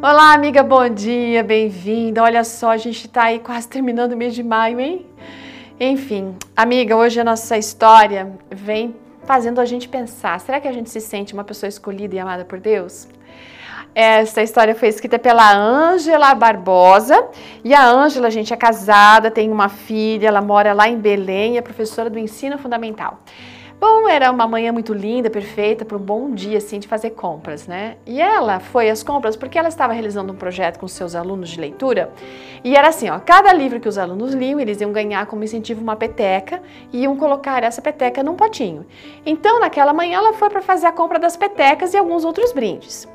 Olá, amiga, bom dia, bem-vinda. Olha só, a gente está aí quase terminando o mês de maio, hein? Enfim, amiga, hoje a nossa história vem fazendo a gente pensar: será que a gente se sente uma pessoa escolhida e amada por Deus? Essa história foi escrita pela Ângela Barbosa. E a Ângela, gente, é casada, tem uma filha, ela mora lá em Belém, é professora do ensino fundamental. Bom, era uma manhã muito linda, perfeita, para um bom dia, assim, de fazer compras, né? E ela foi às compras porque ela estava realizando um projeto com seus alunos de leitura. E era assim, ó, cada livro que os alunos liam, eles iam ganhar como incentivo uma peteca e iam colocar essa peteca num potinho. Então, naquela manhã, ela foi para fazer a compra das petecas e alguns outros brindes.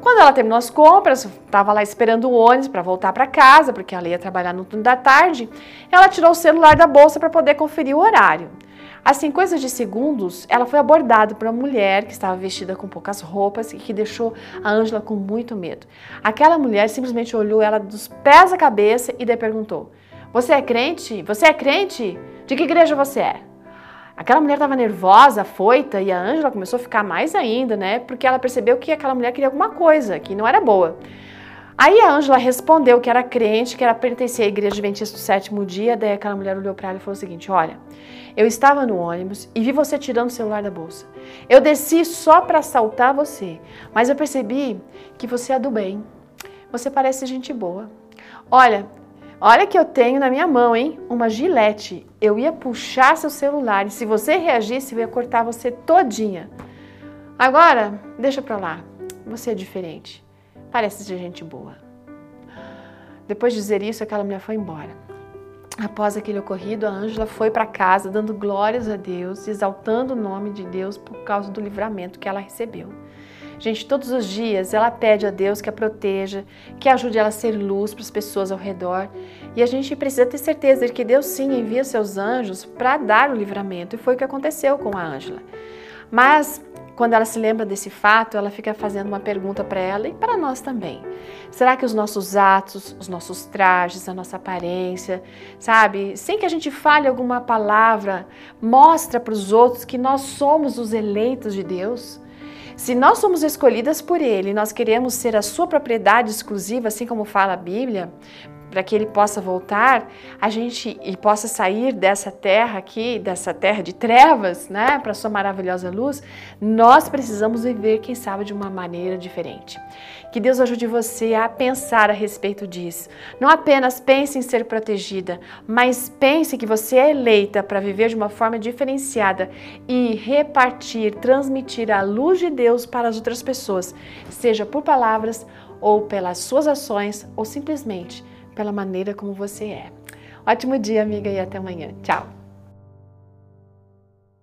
Quando ela terminou as compras, estava lá esperando o ônibus para voltar para casa, porque ela ia trabalhar no turno da tarde, ela tirou o celular da bolsa para poder conferir o horário. Assim, coisas de segundos, ela foi abordada por uma mulher que estava vestida com poucas roupas e que deixou a Ângela com muito medo. Aquela mulher simplesmente olhou ela dos pés à cabeça e daí perguntou: Você é crente? Você é crente? De que igreja você é? Aquela mulher estava nervosa, foita, e a Ângela começou a ficar mais ainda, né? Porque ela percebeu que aquela mulher queria alguma coisa, que não era boa. Aí a Ângela respondeu que era crente, que era pertencer à igreja adventista do sétimo dia. Daí aquela mulher olhou para ela e falou o seguinte: Olha, eu estava no ônibus e vi você tirando o celular da bolsa. Eu desci só para assaltar você, mas eu percebi que você é do bem. Você parece gente boa. Olha, olha que eu tenho na minha mão, hein? Uma gilete. Eu ia puxar seu celular e se você reagisse, eu ia cortar você todinha. Agora, deixa pra lá. Você é diferente. Parece ser gente boa. Depois de dizer isso, aquela mulher foi embora. Após aquele ocorrido, a Ângela foi para casa dando glórias a Deus, exaltando o nome de Deus por causa do livramento que ela recebeu. Gente, todos os dias ela pede a Deus que a proteja, que ajude ela a ser luz para as pessoas ao redor. E a gente precisa ter certeza de que Deus sim envia seus anjos para dar o livramento. E foi o que aconteceu com a Ângela. Mas quando ela se lembra desse fato, ela fica fazendo uma pergunta para ela e para nós também. Será que os nossos atos, os nossos trajes, a nossa aparência, sabe, sem que a gente fale alguma palavra, mostra para os outros que nós somos os eleitos de Deus? Se nós somos escolhidas por Ele, nós queremos ser a sua propriedade exclusiva, assim como fala a Bíblia, para que ele possa voltar, a gente e possa sair dessa terra aqui, dessa terra de trevas, né, para sua maravilhosa luz, nós precisamos viver, quem sabe, de uma maneira diferente. Que Deus ajude você a pensar a respeito disso. Não apenas pense em ser protegida, mas pense que você é eleita para viver de uma forma diferenciada e repartir, transmitir a luz de Deus para as outras pessoas, seja por palavras ou pelas suas ações ou simplesmente pela maneira como você é. Ótimo dia, amiga, e até amanhã. Tchau!